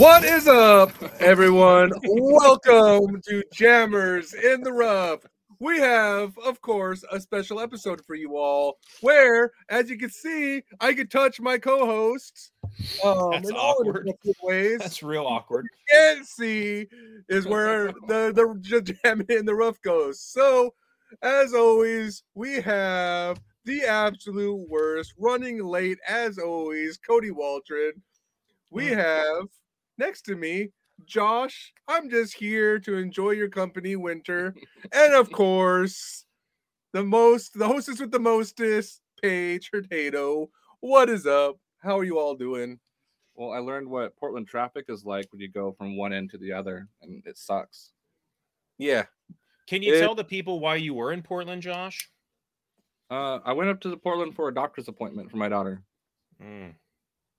What is up, everyone? Welcome to Jammers in the Rough. We have, of course, a special episode for you all where, as you can see, I can touch my co hosts um, That's in all awkward. different ways. That's real awkward. can't see is where the the jam in the rough goes. So, as always, we have the absolute worst, running late as always, Cody Waldron. We Mm. have next to me Josh. I'm just here to enjoy your company, Winter, and of course, the most, the hostess with the mostest, Paige Hurtado. What is up? How are you all doing? Well, I learned what Portland traffic is like when you go from one end to the other, and it sucks. Yeah, Can you It- tell the people why you were in Portland, Josh? Uh, I went up to Portland for a doctor's appointment for my daughter. Mm.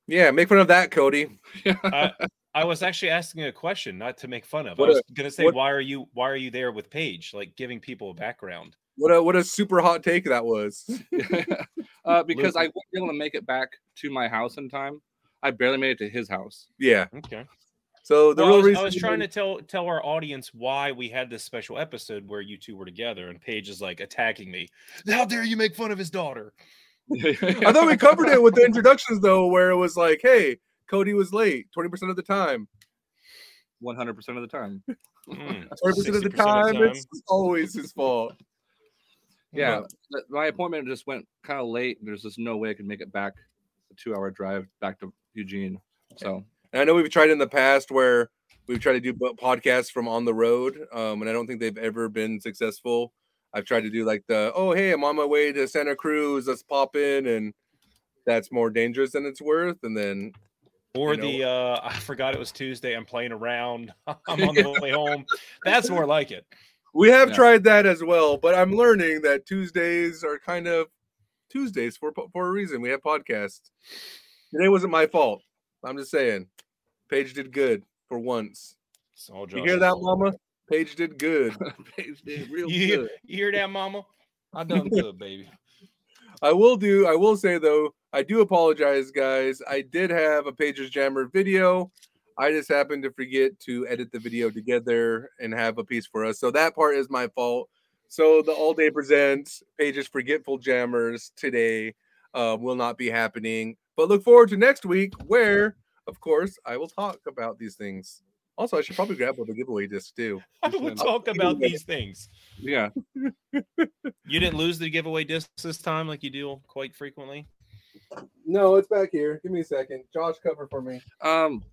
yeah. Make fun of that, Cody. I, I was actually asking a question, not to make fun of. What I a- was going to say, what- why are you why are you there with Paige? Like giving people a background. What a what a super hot take that was. uh, because I wasn't able to make it back to my house in time. I barely made it to his house. Yeah. Okay. So the Well, I, was, reason I was trying know- to tell tell our audience why we had this special episode where you two were together, and Paige is like attacking me. How dare you make fun of his daughter? I thought we covered it with the introductions though, where it was like, hey, Cody was late 20% of the time. 100% of the time. Mm, 20% of the 60% time, it's always his fault. Yeah, th- my appointment just went kind of late. There's just no way I could make it back a two hour drive back to Eugene. So, And I know we've tried in the past where we've tried to do bo- podcasts from on the road, um, and I don't think they've ever been successful. I've tried to do like the, oh, hey, I'm on my way to Santa Cruz, let's pop in, and that's more dangerous than it's worth. And then Or you know- the uh I forgot it was Tuesday. I'm playing around. I'm on the way home. That's more like it. We have Yeah. tried that as well, but I'm learning that Tuesdays are kind of Tuesdays for for a reason. We have podcasts. Today wasn't my fault. I'm just saying. Paige did good for once. It's all You hear that. Mama? Paige did good. Paige did real You, hear- good. you hear that, Mama? I done good, baby. I will do. I will say though, I do apologize, guys. I did have a Paige's Jammer video. I just happened to forget to edit the video together and have a piece for us. So that part is my fault. So the All Day Presents Paige's Forgetful Jammers today uh, will not be happening. But look forward to next week, where, of course, I will talk about these things. Also, I should probably grab one the giveaway disc too. I will talk about these things. Yeah. You didn't lose the giveaway disc this time like you do quite frequently. No, it's back here. Give me a second. Josh, cover for me. Um,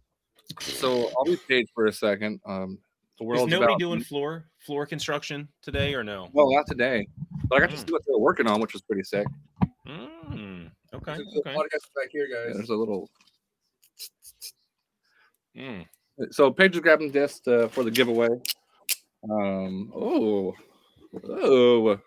so I'll be Paige for a second. Um, the world Is nobody about- doing floor floor construction today or no? Well, not today, but I got to Mm. see what they were working on, which was pretty sick. Mm, okay. There's a Okay. podcast back here, Yeah, guys. there's a little. Mm. So Paige is grabbing this uh, for the giveaway. Um. Oh. Oh.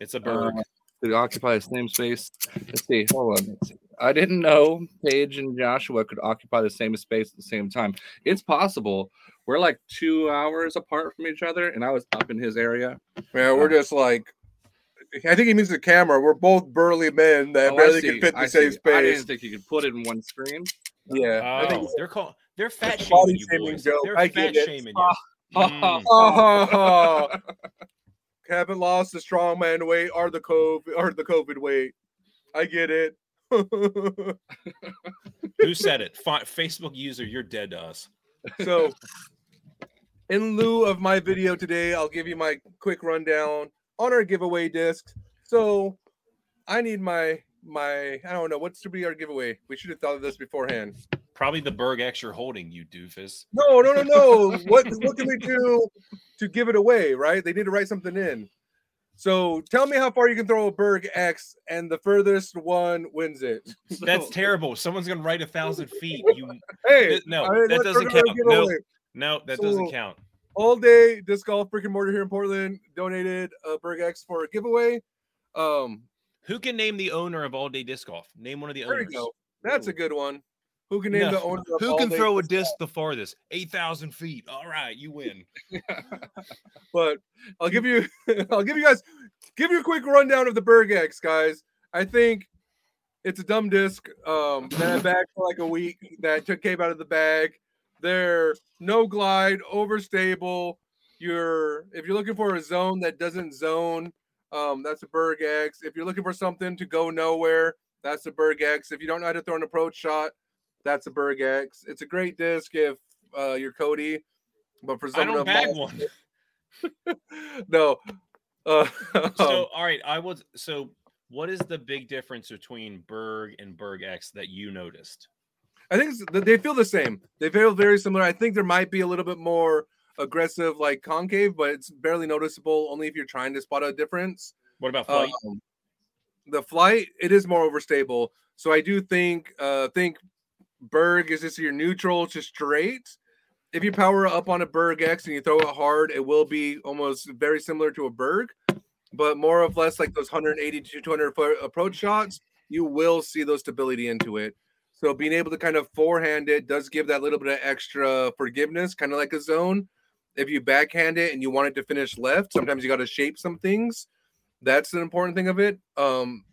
It's a bird. Uh, to occupy the same space. Let's see. Hold on. Let's see. I didn't know Paige and Joshua could occupy the same space at the same time. It's possible. We're like two hours apart from each other, and I was up in his area. Yeah, we're just like. I think he means the camera. We're both burly men that Oh, barely can fit in I the same see. I didn't think you could put it in one screen. Yeah, I think Oh, they're called they're fat shaming you boys. joke. They're I fat get it. shaming you. Mm. Oh, haven't lost the strongman weight or the COVID or the COVID weight. I get it. Who said it? Fi- Facebook user, you're dead to us. so, in lieu of my video today, I'll give you my quick rundown on our giveaway discs. So, I need my my I don't know what's to be our giveaway. We should have thought of this beforehand. Probably the Berg X you're holding, you doofus. No, no, no, no. what what can we do to give it away? Right? They need to write something in. So tell me how far you can throw a Berg X, and the furthest one wins it. That's terrible. Someone's gonna write a thousand feet. You Hey, Th- no, all right, that doesn't count. No. no, that doesn't count. All day disc golf brick and mortar here in Portland donated a Berg X for a giveaway. Um, Who can name the owner of All Day Disc Golf? Name one of the there owners. That's a good one. Who can name No. the owner? Of Who can throw a Disc disc the farthest? Eight thousand feet. All right, you win. but I'll give you I'll give you guys give you a quick rundown of the Berg X, guys. I think It's a dumb disc. Um, that I bagged for like a week. That took came out of the bag. They're no glide, overstable. You're if you're looking for a zone that doesn't zone, um, that's a Berg X. If you're looking for something to go nowhere, that's a Berg X. If you don't know how to throw an approach shot, that's a Berg X. It's a great disc if uh, you're Cody, but for I don't of bag one. no. Uh, So, all right, I was so. What is the big difference between Berg and Berg X that you noticed? I think they feel the same. They feel very similar. I think there might be a little bit more aggressive, like concave, but it's barely noticeable. Only if you're trying to spot a difference. What about flight? Um, the flight, it is more overstable. So I do think, uh, think Berg is just your neutral to straight. If you power up on a Berg X and you throw it hard, it will be almost very similar to a Berg, but more of less like those 180 to 200 foot approach shots. You will see those stability into it. So being able to kind of forehand it does give that little bit of extra forgiveness, kind of like a zone. If you backhand it and you want it to finish left, sometimes you got to shape some things. That's an important thing of it. Um,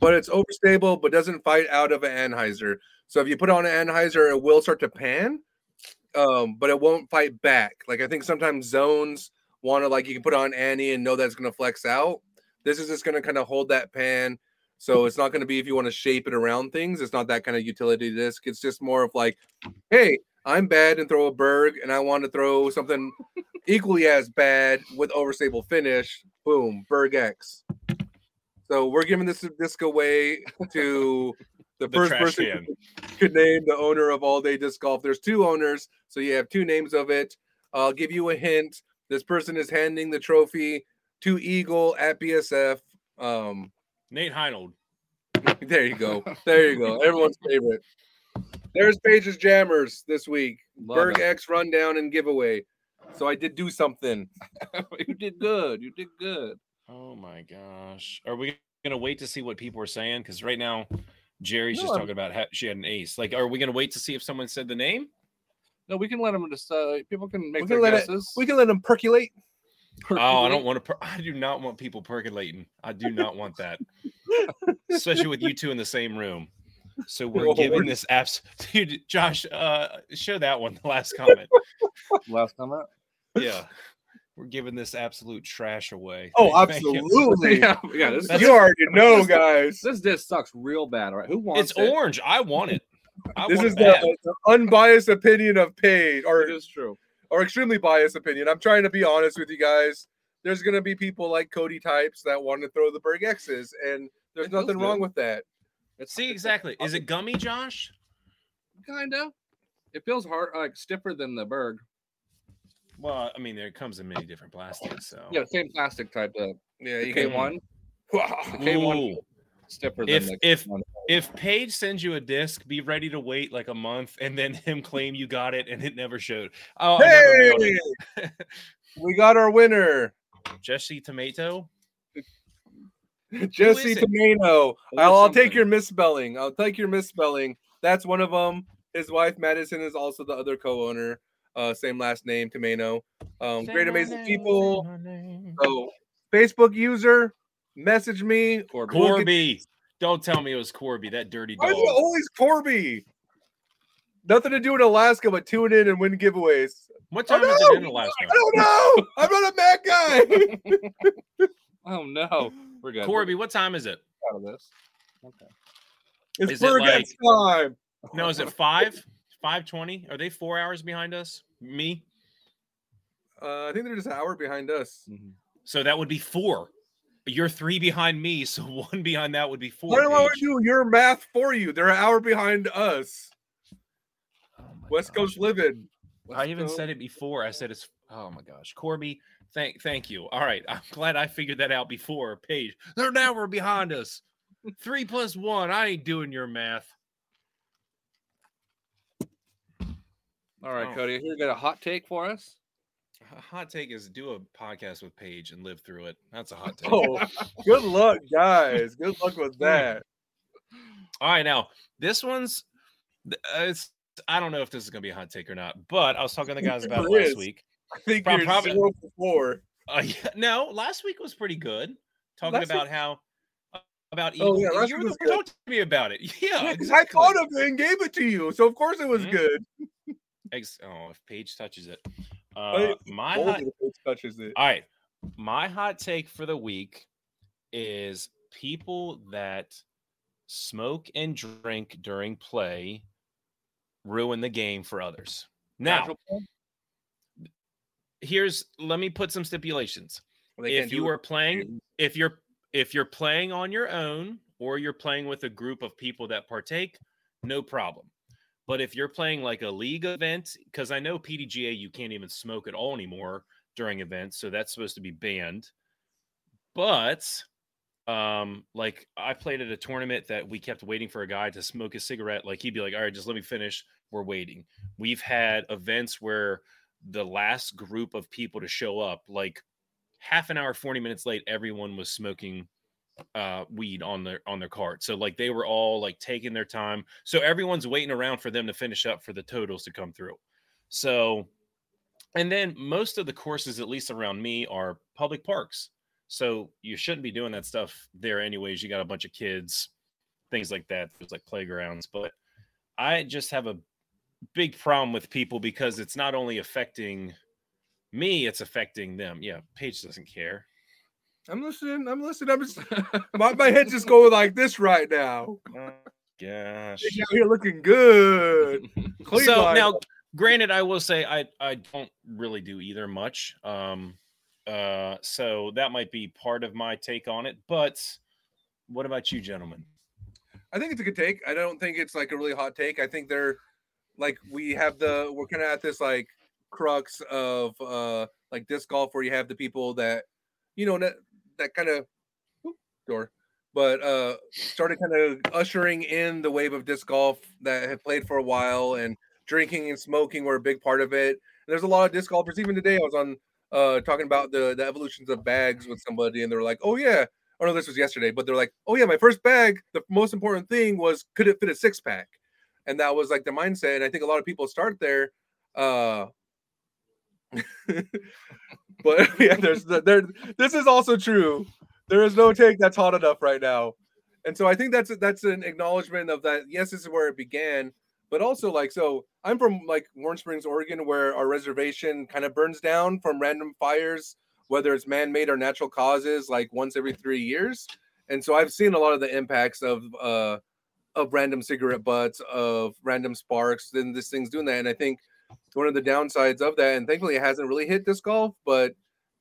but it's overstable, but doesn't fight out of an anhyzer. So if you put on an anhyzer, it will start to pan, um, but it won't fight back. Like I think sometimes zones want to like you can put on Annie and know that's going to flex out. This is just going to kind of hold that pan. So it's not going to be if you want to shape it around things. It's not that kind of utility disc. It's just more of like, hey, I'm bad and throw a Berg, and I want to throw something equally as bad with overstable finish. Boom, Berg X. So we're giving this disc away to the, The first trash person can. who could name the owner of All Day Disc Golf. There's two owners, so you have two names of it. I'll give you a hint. This person is handing the trophy to Eagle at BSF. Um, Nate Heinold. there you go. There you go. Everyone's favorite. There's Paige's Jammers this week. Love Berg it. X rundown and giveaway. So I did do something. you did good. You did good. Oh my gosh. Are we gonna wait to see what people are saying? Because right now, Jerry's No, just I'm- talking about how she had an ace. Like, are we gonna wait to see if someone said the name? No, we can let them just. Uh, people can make We their can let it- guesses. We can let them percolate. Oh, I don't want to. Per- I do not want people percolating. I do not want that, especially with you two in the same room. So we're giving this apps, dude. Josh, uh, show that one. The last comment. Last comment. Yeah, we're giving this absolute trash away. Oh, Thank you. absolutely. yeah, yeah. This, That's- you already know, guys. this disc sucks real bad. All right, who wants it? It's it? orange. I want it. I This want is it bad. the, the unbiased opinion of Paige, or It is true. or extremely biased opinion. I'm trying to be honest with you guys. There's gonna be people like Cody types that want to throw the Berg X's, and there's It feels nothing wrong good. with that. It's See exactly. Is it gummy, Josh? kind of? It feels hard, like stiffer than the Berg. Well, I mean, there comes in many different plastics. So Yeah, same plastic type. The Yeah, you K can. one K1 Ooh. stiffer If than the if one. if Paige sends you a disc, be ready to wait like a month and then him claim you got it and it never showed. Oh, I never Hey, we got our winner, Jesse Tomato. Jesse is it? Tomato. There's I'll, I'll take your misspelling. I'll take your misspelling. That's one of them. His wife Madison is also the other co-owner. Uh, same last name, Tomato. Um, great, amazing people. So, Facebook user, message me. Corby. We'll Corby. Don't tell me it was Corby, that dirty Why dog. is it always Corby? Nothing to do in Alaska but tune in and win giveaways. What Oh, time is it in Alaska? I don't know. I'm not a mad guy. Oh no, we're good. Corby, what time is it? Out of this. Okay. It's Is it Berg X time. No, is it five? Five twenty? Are they four hours behind us? Me? Uh, I think they're just an hour behind us. Mhm. So that would be four. You're three behind me, so one behind that would be four. Why do I Paige. do your math for you? They're an hour behind us. Oh West gosh. Coast living. I even Coast. said it before. I said it's oh my gosh. Corby, thank thank you. All right. I'm glad I figured that out before. Paige. They're an hour behind us. Three plus one. I ain't doing your math. All right, Oh. Cody. Here, you got a hot take for us. A hot take is do a podcast with Paige and live through it. That's a hot take. Oh, good luck, guys. Good luck with that. All right, now this one's uh, it's I don't know if this is gonna be a hot take or not, but I was talking to the guys about it last week. I think you're probably- for four. Uh, yeah, no, last week was pretty good. Talking Last about how about Oh, yeah, last you week were the one talking to me about it. Yeah, Yeah, 'cause exactly. I thought of it and gave it to you, so of course it was Mhm. good. Ex- oh, if Paige touches it. Uh, my hot, touches it. all right. My hot take for the week is people that smoke and drink during play ruin the game for others. Now? Here's let me put some stipulations. Well, if you are playing if you're if you're playing on your own or you're playing with a group of people that partake no problem. But if you're playing like a league event because i know pdga you can't even smoke at all anymore during events so that's supposed to be banned. But um like i played at a tournament that we kept waiting for a guy to smoke a cigarette. Like he'd be like all right just let me finish. We're waiting. We've had events where the last group of people to show up like half an hour 40 minutes late everyone was smoking uh weed on their on their cart. So like they were all like taking their time. So everyone's waiting around for them to finish up for the totals to come through. So and then most of the courses at least around me are public parks. So you shouldn't be doing that stuff there anyways. You got a bunch of kids things like that. There's like playgrounds. But i just have a big problem with people because it's not only affecting me it's affecting them yeah paige doesn't care I'm listening. I'm listening. I'm just my, my head's just going like this right now. oh, gosh You're looking good. Clean so line. now granted i will say i i don't really do either much um uh so that might be part of my take on it but what about you gentlemen I think it's a good take. I don't think it's like a really hot take. I think they're like we have the we're kind of at this like crux of uh like disc golf where you have the people that you know that that kind of door but uh started kind of ushering in the wave of disc golf that had played for a while and drinking and smoking were a big part of it. And there's a lot of disc golfers even today I was on uh talking about the the evolutions of bags with somebody and they were like, "Oh yeah, oh no, this was yesterday, but they're like, oh yeah, my first bag, the most important thing was could it fit a six pack? And that was like the mindset. And I think a lot of people start there. Uh but yeah, there's the, there this is also true. There is no take that's hot enough right now. And so I think that's that's an acknowledgement of that. Yes, this is where it began, but also like so I'm from like Warm Springs, Oregon, where our reservation kind of burns down from random fires whether it's man-made or natural causes, like once every three years. And so I've seen a lot of the impacts of uh of random cigarette butts, of random sparks, then this thing's doing that. And I think one of the downsides of that, and thankfully it hasn't really hit disc golf, but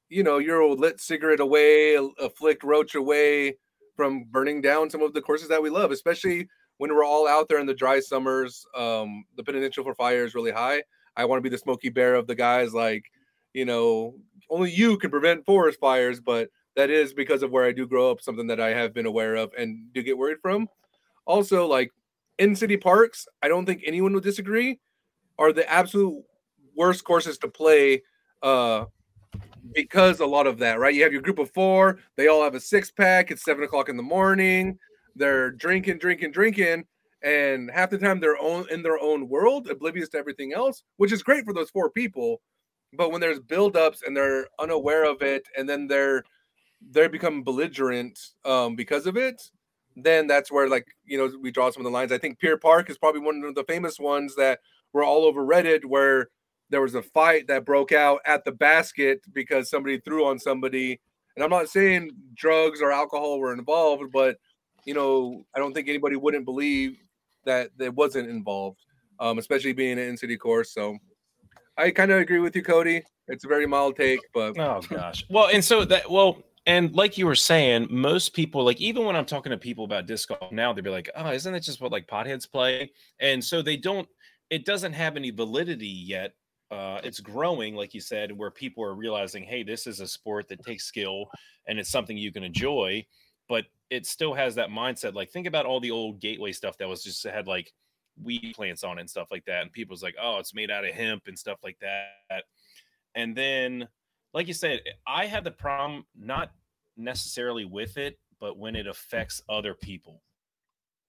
you know, you're a lit cigarette away, a, a flicked roach away from burning down some of the courses that we love, especially when we're all out there in the dry summers. Um, the potential for fire is really high. I want to be the smoky bear of the guys like, you know, only you can prevent forest fires, but that is because of where I do grow up, something that I have been aware of and do get worried from. Also, like in city parks, I don't think anyone would disagree, are the absolute worst courses to play uh because a lot of that, right? You have your group of four, they all have a six pack, it's seven o'clock in the morning, they're drinking, drinking, drinking, and half the time they're own in their own world, oblivious to everything else, which is great for those four people but when there's buildups and they're unaware of it and then they're they become belligerent um because of it then that's where like you know we draw some of the lines i think pier park is probably one of the famous ones that were all over reddit where there was a fight that broke out at the basket because somebody threw on somebody and i'm not saying drugs or alcohol were involved but you know i don't think anybody wouldn't believe that it wasn't involved um especially being an in-city course so I kind of agree with you, Cody. It's a very mild take, but Oh gosh. Well, and so that well, and like you were saying, most people like even when I'm talking to people about disc golf now, they'd be like, "Oh, isn't that just what like potheads play?" And so they don't. It doesn't have any validity yet. Uh, it's growing, like you said, where people are realizing, "Hey, this is a sport that takes skill, and it's something you can enjoy." But it still has that mindset. Like think about all the old gateway stuff that was just had like weed plants on it and stuff like that. And people's like, oh, it's made out of hemp and stuff like that. And then, like you said, I have the problem not necessarily with it, but when it affects other people.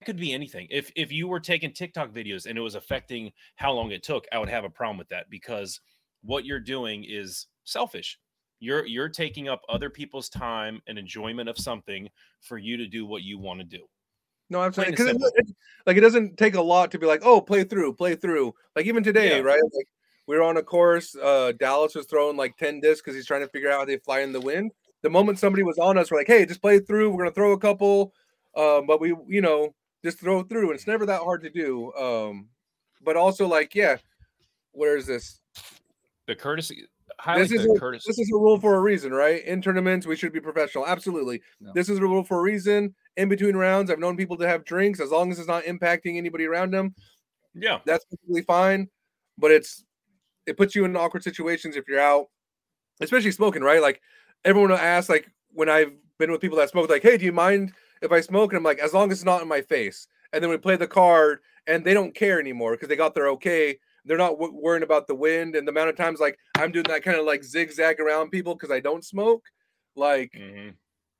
It could be anything. If if you were taking TikTok videos and it was affecting how long it took, I would have a problem with that because what you're doing is selfish. You're you're taking up other people's time and enjoyment of something for you to do what you want to do. No, I'm saying because like it doesn't take a lot to be like, oh, play through, play through. Like even today, Yeah. right? Like we were on a course. Uh, Dallas was throwing like ten discs because he's trying to figure out how they fly in the wind. The moment somebody was on us, we're like, hey, just play through. We're gonna throw a couple, um, but we, you know, just throw through. And it's never that hard to do. Um, but also like, yeah, where is this? The courtesy This is a- courtesy. This is a rule for a reason, right? In tournaments, we should be professional. Absolutely. Yeah. This is a rule for a reason. In between rounds, I've known people to have drinks as long as it's not impacting anybody around them. yeah. That's perfectly fine. But it's it puts you in awkward situations if you're out, especially smoking, right? Like everyone will ask, like when I've been with people that smoke, like, hey, do you mind if I smoke? And I'm like, as long as it's not in my face. And then we play the card and they don't care anymore because they got their okay. They're not w- worrying about the wind and the amount of times like I'm doing that kind of like zigzag around people because I don't smoke. Like Mhm.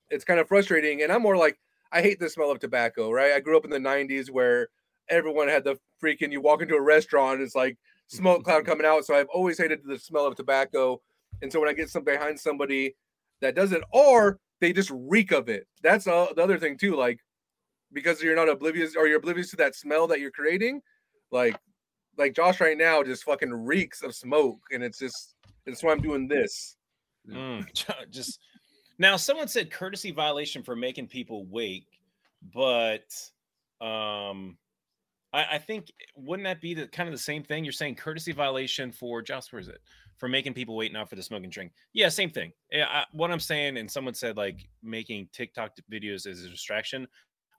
it's kind of frustrating. And I'm more like, I hate the smell of tobacco, right? I grew up in the 90s where everyone had the freaking, you walk into a restaurant, it's like smoke cloud coming out. So I've always hated the smell of tobacco. And so when I get some behind somebody that does it, or they just reek of it, that's uh, the other thing too. Like, because you're not oblivious or you're oblivious to that smell that you're creating, like, like Josh right now just fucking reeks of smoke. And it's just, it's why I'm doing this. Mm, just now, someone said courtesy violation for making people wake, but um, I, I think wouldn't that be the kind of the same thing? You're saying courtesy violation for Josh, where is it? For making people wait not for the smoke and drink. Yeah, same thing. Yeah, I, what I'm saying, and someone said like making TikTok videos is a distraction.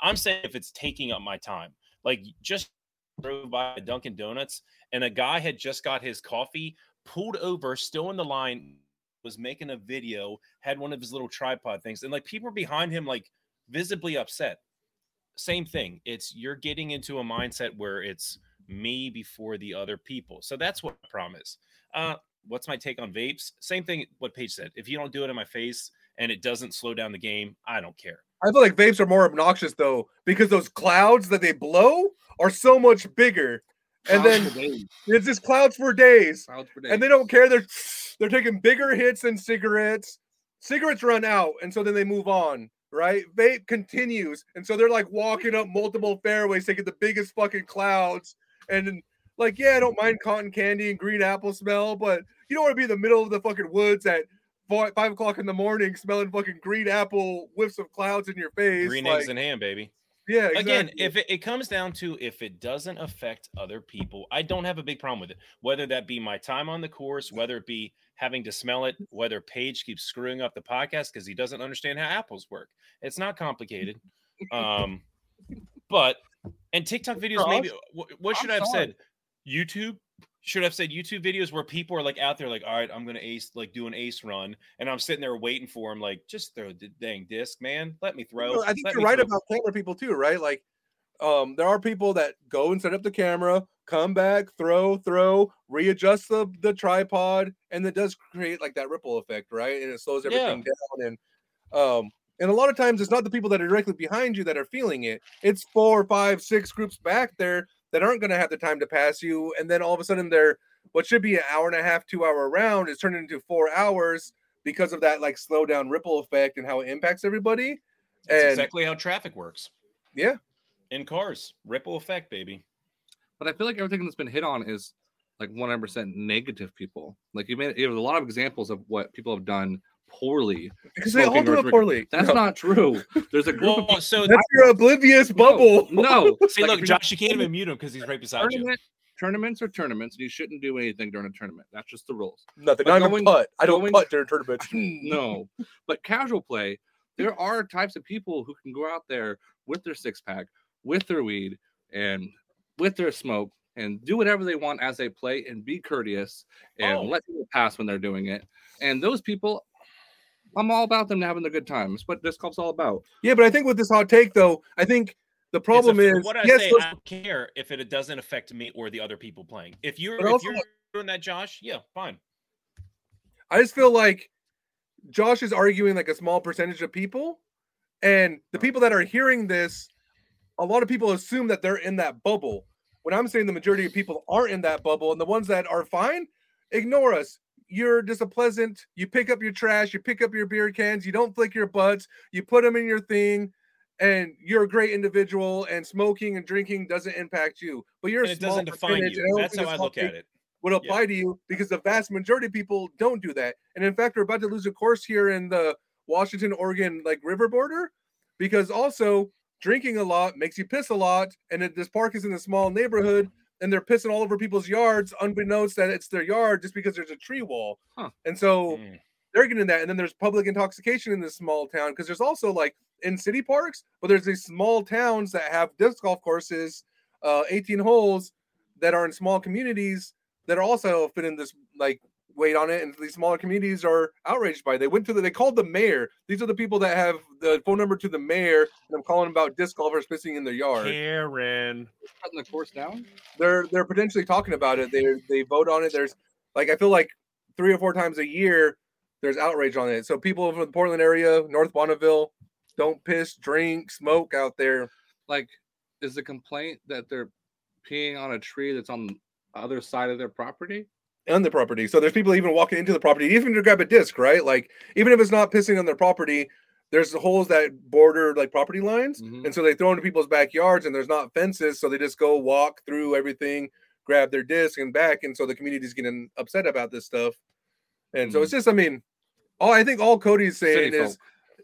I'm saying if it's taking up my time, like just drove by Dunkin' Donuts and a guy had just got his coffee, pulled over, still in the line, was making a video, had one of his little tripod things, and like people behind him, like visibly upset. Same thing. It's you're getting into a mindset where it's me before the other people. So that's what the problem is. Uh, what's my take on vapes? Same thing. What Paige said. If you don't do it in my face and it doesn't slow down the game, I don't care. I feel like vapes are more obnoxious though, because those clouds that they blow are so much bigger. And Clouds then it's just clouds for days. Clouds for And they don't care. They're they're taking bigger hits than cigarettes. Cigarettes run out, and so then they move on, right? Vape continues, and so they're like walking up multiple fairways, taking the biggest fucking clouds. And like, yeah, I don't mind cotton candy and green apple smell, but you don't want to be in the middle of the fucking woods at fi- five o'clock in the morning, smelling fucking green apple whiffs of clouds in your face. Green like, eggs in hand, baby. Yeah, again if it, it comes down to if it doesn't affect other people i don't have a big problem with it whether that be my time on the course whether it be having to smell it whether Paige keeps screwing up the podcast because he doesn't understand how apples work. It's not complicated um but and tiktok videos maybe what, what I'm should i have sorry. said? Youtube should have said youtube videos where people are like out there like all right i'm gonna ace like do an ace run and i'm sitting there waiting for him like just throw the dang disc man let me throw No, I think Let you're right throw." about camera people too, right? Like, um, there are people that go and set up the camera, come back, throw, throw, readjust the the tripod, and it does create like that ripple effect, right? And it slows Yeah. everything down. And um, and a lot of times it's not the people that are directly behind you that are feeling it. It's four, five, six groups back there that aren't going to have the time to pass you, and then all of a sudden they're what should be an hour and a half, two hour round is turning into four hours because of that like slow down ripple effect and how it impacts everybody. That's And- exactly how traffic works. Yeah. In cars, ripple effect, baby. But I feel like everything that's been hit on is like 100% negative people. Like you made you have a lot of examples of what people have done poorly. Because they all smoking do it drinking. poorly. That's No, not true. There's a group of Well, so that's your oblivious bubble. no. see, like, look, Josh, you can't even mute him because he's right beside you. tournaments are tournaments, and you shouldn't do anything during a tournament. That's just the rules. Nothing. But Not even going- putt. I don't going- putt during tournaments. No, but casual play, there are types of people who can go out there with their six pack, with their weed, and with their smoke, and do whatever they want as they play, and be courteous and Oh. let people pass when they're doing it. And those people, I'm all about them having a good time. That's what this club's all about. Yeah, but I think with this hot take though, I think the It's a- problem is what I yes, say. I don't care if it doesn't affect me or the other people playing. If you're if also- you're doing that, Josh, yeah, fine. I just feel like Josh is arguing like a small percentage of people, and the people that are hearing this, a lot of people assume that they're in that bubble. When I'm saying the majority of people aren't in that bubble, and the ones that are fine, ignore us. You're just a pleasant. You pick up your trash, you pick up your beer cans, you don't flick your butts, you put them in your thing, and you're a great individual. And smoking and drinking doesn't impact you, but you're And a it doesn't define you. and I don't That's how I look at it. Would apply to you because the vast majority of people don't do that. And in fact, we're about to lose a course here in the Washington, Oregon, like river border, because also drinking a lot makes you piss a lot. And this park is in a small neighborhood, and they're pissing all over people's yards, unbeknownst that it's their yard just because there's a tree wall. Huh. And so Mm. they're getting that. And then there's public intoxication in this small town because there's also like in city parks, but there's these small towns that have disc golf courses, uh, 18 holes that are in small communities that are also fitting this like weight on it. And these smaller communities are outraged by it. They went to the, they called the mayor. These are the people that have the phone number to the mayor. And I'm calling about disc golfers pissing in their yard. Karen. Cutting the course down. They're they're potentially talking about it. They they vote on it. There's like I feel like three or four times a year there's outrage on it. So people from the Portland area, North Bonneville, don't piss, drink, smoke out there. Like, is the complaint that they're peeing on a tree that's on the other side of their property? On the property. So there's people even walking into the property, even to grab a disc, right? Like even if it's not pissing on their property, there's holes that border like property lines, Mhm. and so they throw into people's backyards, and there's not fences, so they just go walk through everything, grab their disc and back, and so the community's getting upset about this stuff, and so it's just, I mean, all I think all Cody's saying City is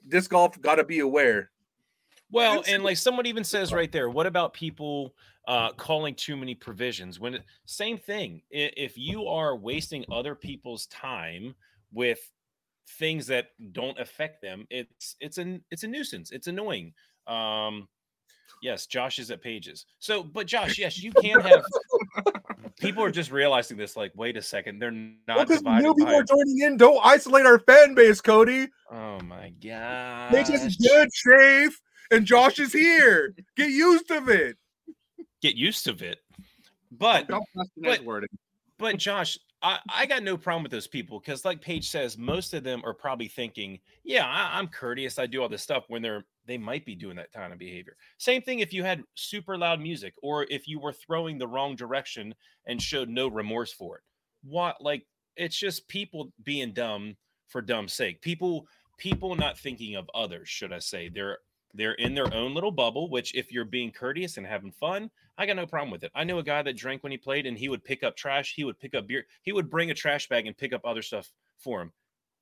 disc golf got to be aware. Well, It's- and like someone even says right there, what about people uh, calling too many provisions? When it, same thing, if you are wasting other people's time with things that don't affect them, it's it's an it's a nuisance. It's annoying. Um, yes, Josh is at Paige's. So, but Josh, yes, you can have. people are just realizing this. Like, wait a second, they're not Because divided new people are joining in. Don't isolate our fan base, Cody. Oh my god! Make us good, safe, and Josh is here. Get used to it. Get used to it. But Don't question his but-. But Josh, I, I got no problem with those people because, like Paige says, most of them are probably thinking, "Yeah, I, I'm courteous. I do all this stuff." When they're they might be doing that kind of behavior. Same thing if you had super loud music or if you were throwing the wrong direction and showed no remorse for it. What like it's just people being dumb for dumb sake. People people not thinking of others, should I say? They're they're in their own little bubble. Which if you're being courteous and having fun, I got no problem with it. I knew a guy that drank when he played and he would pick up trash. He would pick up beer. He would bring a trash bag and pick up other stuff for him.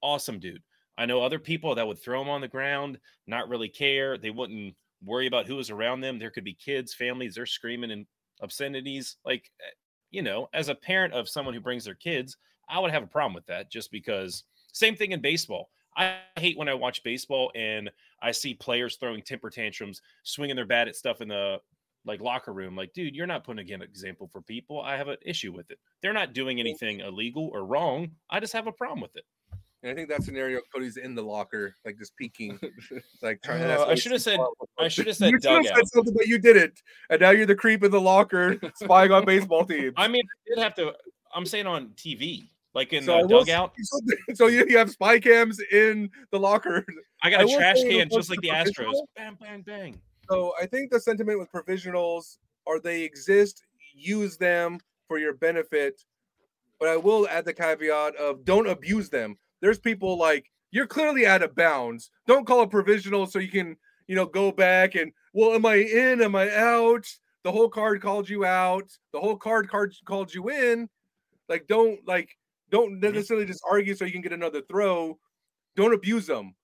Awesome dude. I know other people that would throw him on the ground, not really care. They wouldn't worry about who was around them. There could be kids, families, they're screaming and obscenities. Like, eh, you know, as a parent of someone who brings their kids, I would have a problem with that just because same thing in baseball. I hate when I watch baseball and I see players throwing temper tantrums, swinging their bat at stuff in the like locker room. Like, dude, you're not putting an example for people. I have an issue with it. They're not doing anything illegal or wrong. I just have a problem with it. And I think that scenario, Cody's in the locker, like just peeking, like trying. Uh, I should have said- I should have said You should have dugout. said something, but you didn't, and now you're the creep in the locker, spying on baseball teams. I mean, I did have to. I'm saying on TV, like in So the dugout. say- So you, you have spy cams in the locker. I got I a will trash can just like the Astros. Bang, bang, bang. So I think the sentiment with provisionals are they exist, use them for your benefit. But I will add the caveat of don't abuse them. There's people like you're clearly out of bounds. Don't call a provisional so you can, you know, go back and well, am I in? Am I out? The whole card called you out. The whole card card called you in. Like don't like don't necessarily just argue so you can get another throw. Don't abuse them.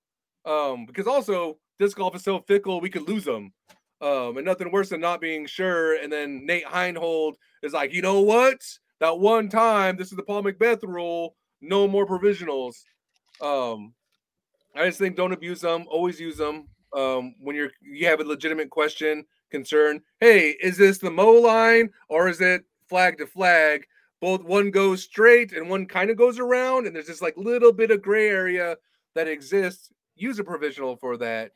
Um, because also disc golf is so fickle, we could lose them. Um, and nothing worse than not being sure. And then Nate Heinold is like, you know what? That one time, this is the Paul McBeth rule. No more provisionals. Um, I just think don't abuse them. Always use them. Um, when you're you have a legitimate question, concern. Hey, is this the Mo line or is it flag to flag? Both one goes straight and one kind of goes around, and there's this like little bit of gray area that exists. Use a provisional for that.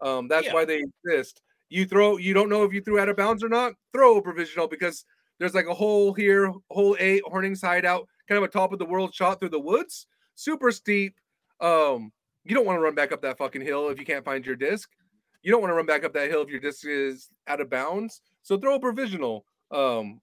Um, that's Yeah. why they exist. You throw, you don't know if you threw out of bounds or not. Throw a provisional because there's like a hole here, hole eight, horning side out, kind of a top of the world shot through the woods, super steep. Um, you don't want to run back up that fucking hill if you can't find your disc. You don't want to run back up that hill if your disc is out of bounds. So throw a provisional. Um,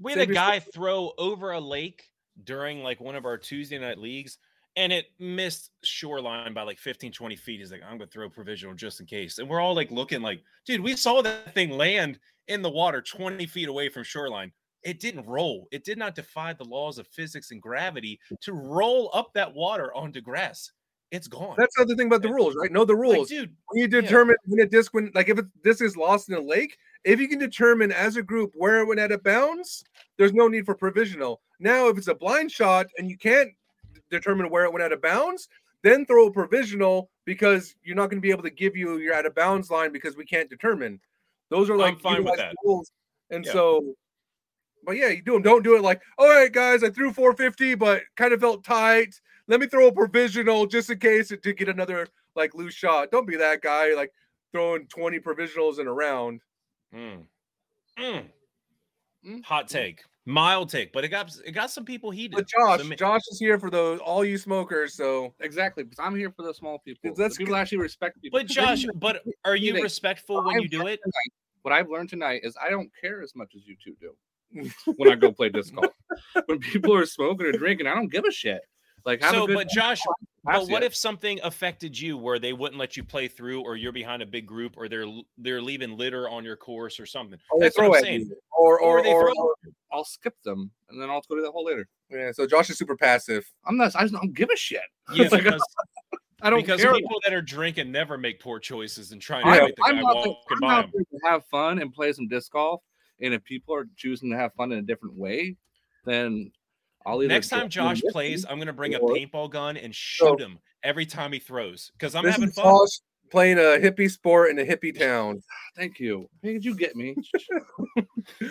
We had a guy throw over a lake during like one of our Tuesday night leagues and it missed shoreline by like 15, 20 feet. He's like, I'm gonna throw provisional just in case. And we're all like looking like, dude, we saw that thing land in the water 20 feet away from shoreline. It didn't roll. It did not defy the laws of physics and gravity to roll up that water onto grass. It's gone. That's the other thing about the rules, right? Know the Like, rules. dude. when you determine when a disc when like if it, this is lost in a lake, if you can determine as a group where it went out of bounds, there's no need for provisional. Now, if it's a blind shot and you can't determine where it went out of bounds, then throw a provisional because you're not going to be able to give you your out of bounds line because we can't determine. Those are I'm like fine with that. rules, and Yeah. so. But yeah, you do them. Don't do it like, all right, guys, I threw 450, but kind of felt tight. Let me throw a provisional just in case it did get another like loose shot. Don't be that guy like throwing 20 provisionals in a round. Mm. Mm. Mm. Hot take, mild take, but it got it got some people heated. But Josh, So Josh is here for those all you smokers. So Exactly, because I'm here for the small people. That's the people that actually respect people. but Josh, but are you Heating. respectful when I've you do it? tonight- What I've learned tonight is I don't care as much as you two do when I go play disc golf. when people are smoking or drinking, I don't give a shit. Like, have a So, good but Josh, but what yet. if something affected you where they wouldn't let you play through, or you're behind a big group, or they're they're leaving litter on your course or something? or they That's what throw I'm saying. Or or, or, they or, throw or I'll skip them and then I'll go to that hole later. yeah. So Josh is super passive. I'm not. I don't give a shit. Yeah, Like, because, I don't because care. people that are drinking never make poor choices and trying to I'm, the I'm guy out walking there, I'm by out to have fun and play some disc golf. And if people are choosing to have fun in a different way, then I'll either Next time Josh plays, I'm gonna bring a paintball gun and shoot him every time he throws because I'm this having is fun. Josh playing a hippie sport in a hippie town. Thank you. Hey, did you get me?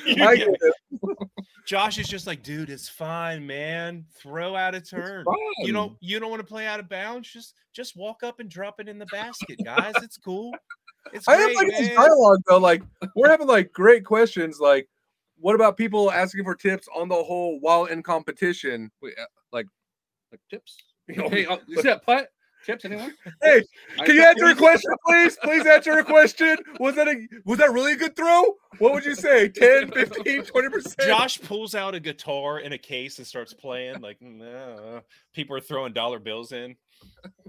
You I get get. Josh is just like, dude, it's fine, man. Throw out a turn. You Fun. don't you don't want to play out of bounds? Just just walk up and drop it in the basket, guys. It's cool. It's I great, have like this dialogue though. Like we're having like great questions. Like, what about people asking for tips on the whole while in competition? Wait, uh, like, like tips. Hey, oh, you see that putt? Tips, anyone? Hey, I- Can you answer a question, please? Please answer a question. Was that a was that really a good throw? What would you say? 10, 15, 20%? Josh pulls out a guitar in a case and starts playing. Like, nah. people are throwing dollar bills in.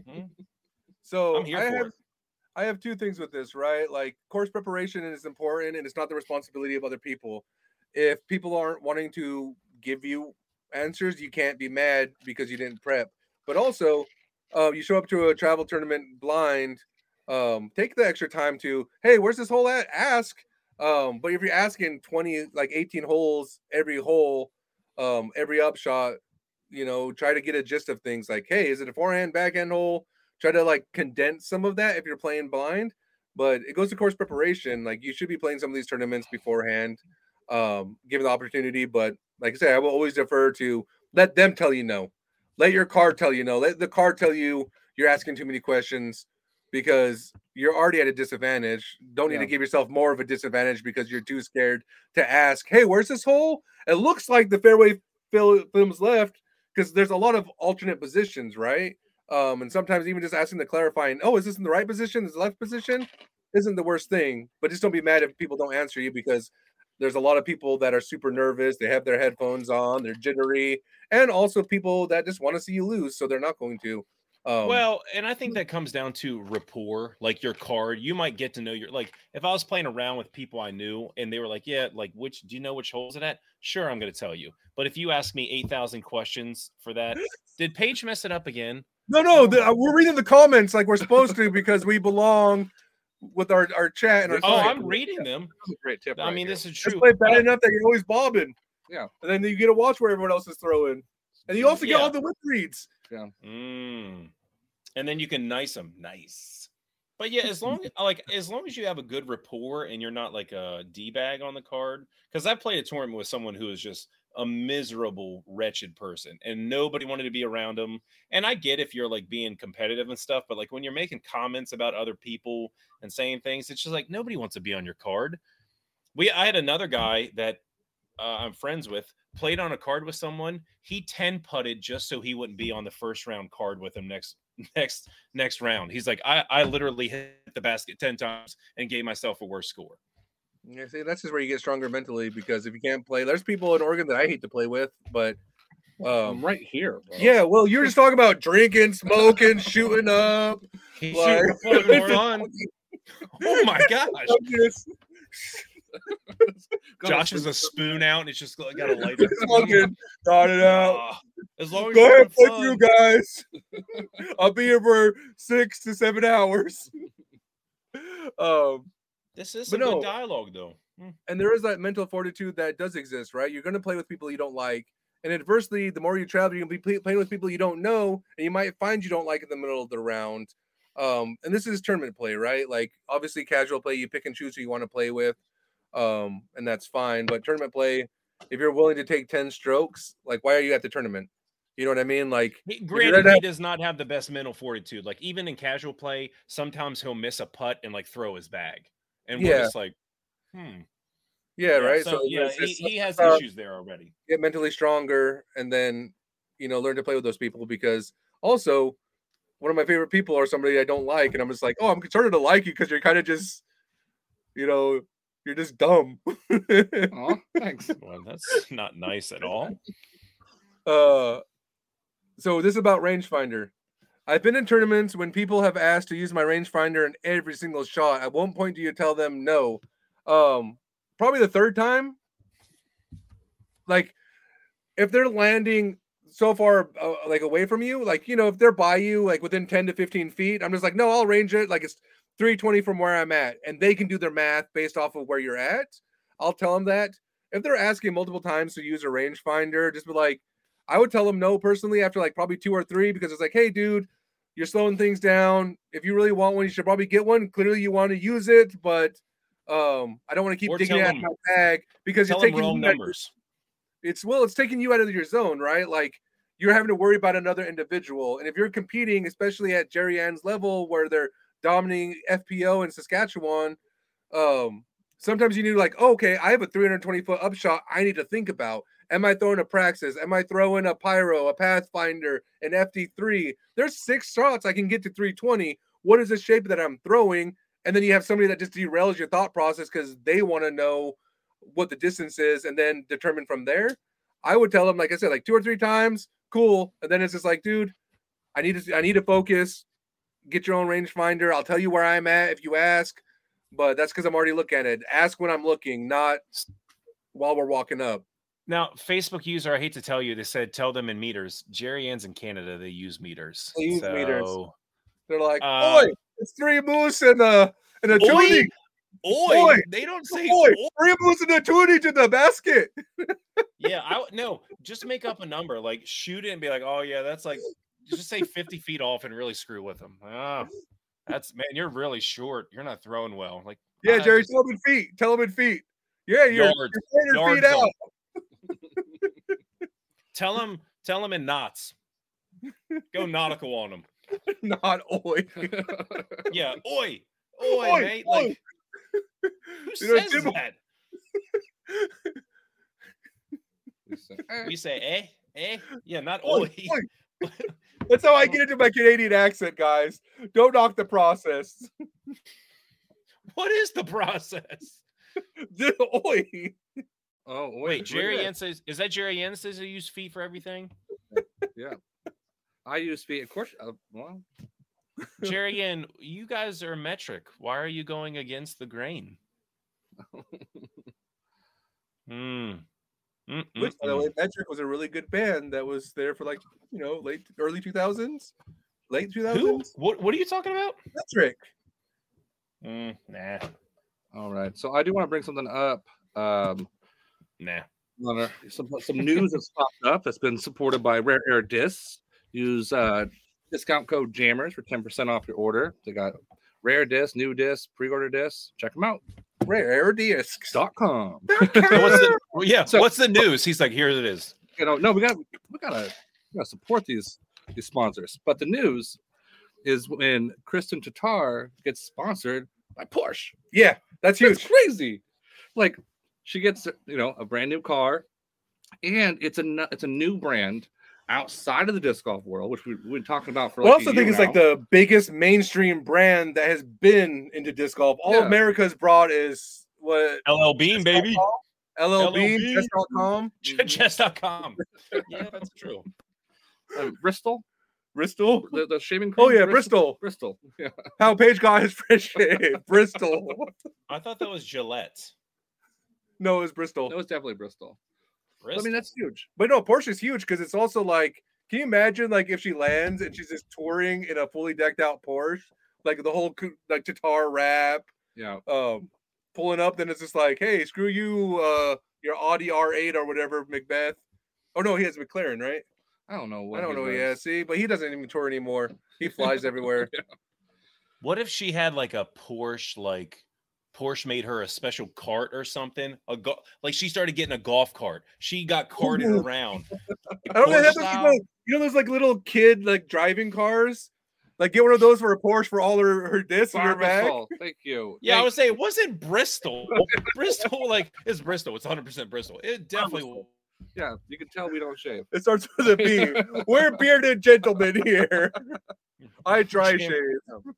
Mhm. So I'm here I for have it. I have two things with this, right? Like course preparation is important and it's not the responsibility of other people. If people aren't wanting to give you answers, you can't be mad because you didn't prep. But also, uh, you show up to a travel tournament blind, um, take the extra time to, hey, where's this hole at? Ask. Um, but if you're asking 20, like 18 holes every hole, um, every upshot, you know, try to get a gist of things like, hey, is it a forehand, backhand hole? Try to like condense some of that if you're playing blind. But it goes to course preparation. Like you should be playing some of these tournaments beforehand, um, given the opportunity. But like I said, I will always defer to let them tell you no. Let your car tell you no. Let the car tell you you're asking too many questions because you're already at a disadvantage. Don't need Yeah. to give yourself more of a disadvantage because you're too scared to ask, hey, where's this hole? It looks like the fairway fil- films left because there's a lot of alternate positions, right? Um, and sometimes even just asking the clarifying, oh, is this in the right position? Is it left position? Isn't the worst thing, but just don't be mad if people don't answer you because there's a lot of people that are super nervous. They have their headphones on, they're jittery, and also people that just want to see you lose, so they're not going to. Um, well, and I think that comes down to rapport, like your card. You might get to know your like if I was playing around with people I knew and they were like, Yeah, like which do you know which holes it at? Sure, I'm gonna tell you. But if you ask me eight thousand questions for that, did Paige mess it up again? no, no, the, uh, we're reading the comments like we're supposed to because we belong with our, our chat and our. Oh, site. I'm reading them. That's a great tip. I right mean, here. this is Just true. play bad but- enough that you're always bobbing. Yeah. and then you get to watch where everyone else is throwing, and you also get all the whip reads. Mm. And then you can nice them. Nice. But yeah, as long like as long as you have a good rapport and you're not like a D bag on the card. Because I played a tournament with someone who was just a miserable, wretched person, and nobody wanted to be around him. And I get if you're like being competitive and stuff, but like when you're making comments about other people and saying things, it's just like nobody wants to be on your card. We I had another guy that uh, I'm friends with played on a card with someone. He 10 putted just so he wouldn't be on the first round card with him next next next round. He's like, I, I literally hit the basket 10 times and gave myself a worse score. Yeah, see, that's just where you get stronger mentally because if you can't play, there's people in Oregon that I hate to play with, but I'm Um, right here. Bro. yeah, well, you're just talking about drinking, smoking, shooting up. Like- shooting for more fun. Oh my gosh. Just Josh has a spoon out and it's just got got a light. up. fucking got it out. Ah, as long as Go ahead, having fuck you guys. I'll be here for six to seven hours. Um, This is But no. good dialogue, though. Hmm. and there is that mental fortitude that does exist, right? You're going to play with people you don't like, and adversely, the more you travel, you're going to be play- playing with people you don't know, and you might find you don't like in the middle of the round. Um, and this is tournament play, right? Like obviously, casual play, you pick and choose who you want to play with, um, and that's fine. But tournament play, if you're willing to take ten strokes, like why are you at the tournament? You know what I mean? Like Granted, he does not have the best mental fortitude. Like even in casual play, sometimes he'll miss a putt and like throw his bag, and we're Yeah. just like, hmm, yeah, right. So, yeah, it's he, he has uh, issues there already. get mentally stronger and then you know learn to play with those people because also one of my favorite people are somebody I don't like and I'm just like oh I'm starting to like you because you're kind of just you know you're just dumb Aw, thanks. Well, that's not nice at all. uh so this is about rangefinder I've been in tournaments when people have asked to use my rangefinder in every single shot. At one point do you tell them no? Um probably the third time. Like if they're landing so far uh, like away from you like you know if they're by you like within 10 to 15 feet i'm just like no i'll range it. Like it's 320 from where i'm at. And they can do their math based off of where you're at. I'll tell them that. If they're asking multiple times to use a rangefinder just be like i would tell them no personally after like probably two or three because it's like hey dude you're slowing things down if you really want one you should probably get one clearly you want to use it but um i don't want to keep Or digging at my bag because them taking wrong you out of- numbers. it's well, it's taking you out of your zone, right? Like you're having to worry about another individual. And if you're competing, especially at Jerry Ann's level where they're dominating FPO in Saskatchewan, um, sometimes you need to like, oh, okay, I have a 320 foot upshot I need to think about. Am I throwing a Praxis? Am I throwing a Pyro, a Pathfinder, an FD3? There's six shots I can get to 320. What is the shape that I'm throwing? And then you have somebody that just derails your thought process because they want to know what the distance is and then determine from there. I would tell them, like I said, like two or three times, cool. And then it's just like, dude, I need to I need to focus. Get your own rangefinder. I'll tell you where I'm at if you ask, but that's because I'm already looking at it. Ask when I'm looking, not while we're walking up. Now, Facebook user, I hate to tell you, they said tell them in meters. Jerry Ann's in Canada, they use meters. They use meters. They're like, Uh, oi, it's three moose and a and a Oi! toonie. Oi, Oi! they don't say Oi, oi. three moose and a toonie to the basket. Yeah, I would- no, just make up a number, like shoot it and be like, oh yeah, that's like just say 50 feet off and really screw with them. Ah, that's man, you're really short. You're not throwing well. Like Yeah, ah, Jerry, just tell them in feet. Tell them in feet. Yeah, you're, yards, you're 400 feet yards out. Tell them, tell them in knots. Go nautical on them. Not oi. Yeah, oi, oi, Oi, mate. oi. Like who You know, says Jim- that? We say eh, eh. Yeah, not Oi, oi. oi. That's how I get into my Canadian accent, guys. Don't knock the process. What is the process? The oi. Oh Wait, Jerry yeah. Ann says, is that Jerry Ann says they use feet for everything? Yeah, I use feet, of course. Uh, well, Jerry Ann, you guys are metric. Why are you going against the grain? Hmm. Which, by the way, Metric was a really good band that was there for like, you know, late early 2000s, late 2000s. Who? What? What are you talking about? Metric. Mm, nah, all right. So I do want to bring something up. Um, nah. some some news has popped up that's been supported by Rare Air Discs. Use uh, discount code Jammers for ten percent off your order. They got rare discs, new discs, pre-order discs. Check them out. Rare discs. Dot com. What's the? Well, yeah. So- what's the news? He's like, here it is. you know, no, we got we gotta we gotta support these these sponsors. But the news is when Kristin Tattar gets sponsored by Porsche. Yeah, that's It's huge. crazy. Like she gets you know a brand new car, and it's a it's a new brand outside of the disc golf world, which we, we've been talking about for. I Like also think it's like the biggest mainstream brand that has been into disc golf. All Yeah. America's brought is what LL Bean, baby. LLB, LLB. chess.com, Chess.com. Yeah, that's true. Uh, Bristol, Bristol. the, the shaving cream. Oh yeah, Bristol. Bristol. Yeah. How Paige got his fresh shave. Bristol. I thought that was Gillette. No, it was Bristol. It was definitely Bristol. I mean, that's huge. But no, Porsche's huge because it's also like, can you imagine like if she lands and she's just touring in a fully decked out Porsche, like the whole like Tattar wrap, Yeah. um, pulling up, then it's just like, hey, screw you, uh, your Audi R8 or whatever, McBeth. Oh no, he has McLaren, right? I don't know. What I don't know. does. Yeah, see, but he doesn't even tour anymore. He flies everywhere. What if she had like a Porsche, like Porsche made her a special cart or something? A go- like she started getting a golf cart. She got oh carted around. I don't know. Porsche Have those, you know those like little kid like driving cars. Like get one of those for a Porsche for all her her discs in your bag. Thank you. Yeah, I Thank would say it wasn't Bristol. Bristol, like it's Bristol. It's 100 percent Bristol. It definitely. will. Yeah, you can tell we don't shave. It starts with a B. We're bearded gentlemen here. I try Jam- shave.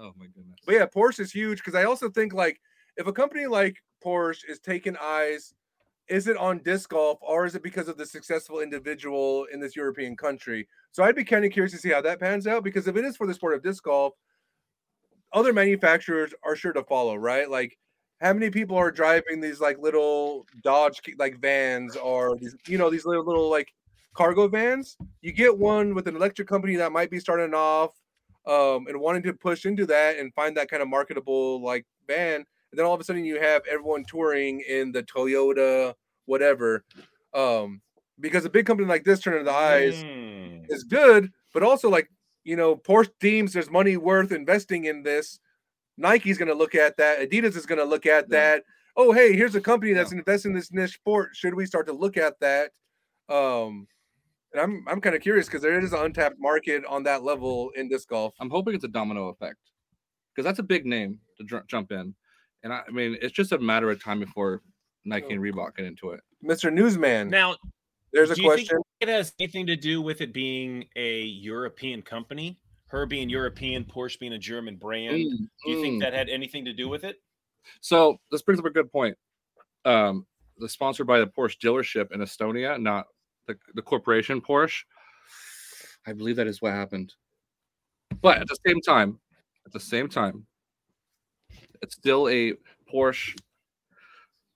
Oh my goodness. But yeah, Porsche is huge because I also think like if a company like Porsche is taking eyes, is it on disc golf or is it because of the successful individual in this European country? So I'd be kind of curious to see how that pans out because if it is for the sport of disc golf, other manufacturers are sure to follow, right? Like how many people are driving these like little Dodge like vans or these, you know, these little little like cargo vans? You get one with an electric company that might be starting off um, and wanting to push into that and find that kind of marketable like van. And then all of a sudden you have everyone touring in the Toyota, whatever. Um, because a big company like this turning the eyes Mm. is good, but also like you know, Porsche deems there's money worth investing in this. Nike's going to look at that. Adidas is going to look at Yeah. that. Oh, hey, here's a company that's investing in this niche sport. Should we start to look at that? Um, and I'm I'm kind of curious because there is an untapped market on that level in disc golf. I'm hoping it's a domino effect because that's a big name to dr- jump in, and I, I mean it's just a matter of time before Nike and Reebok get into it. Mr. Newsman, Now, there's a do you think question. it has anything to do with it being a European company? Her being European, Porsche being a German brand. Mm, Do you think mm. that had anything to do with it? So this brings up a good point. Um, the sponsored by the Porsche dealership in Estonia, not the, the corporation Porsche. I believe that is what happened. But at the same time, at the same time, it's still a Porsche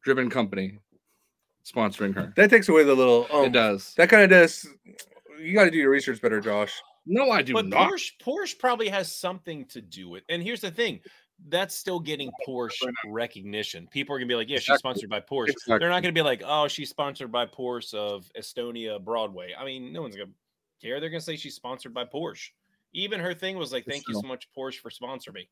driven company sponsoring her. That takes away the little. Um, it does. That kind of does. You got to do your research better, Josh. No, I do but not. Porsche, Porsche probably has something to do with. It, and here's the thing: that's still getting Porsche recognition. People are gonna be like, "Yeah, she's Exactly. sponsored by Porsche." Exactly. They're not gonna be like, "Oh, she's sponsored by Porsche of Estonia Broadway." I mean, no one's gonna care. They're gonna say she's sponsored by Porsche. Even her thing was like, It's "Thank you true. so much, Porsche, for sponsoring me."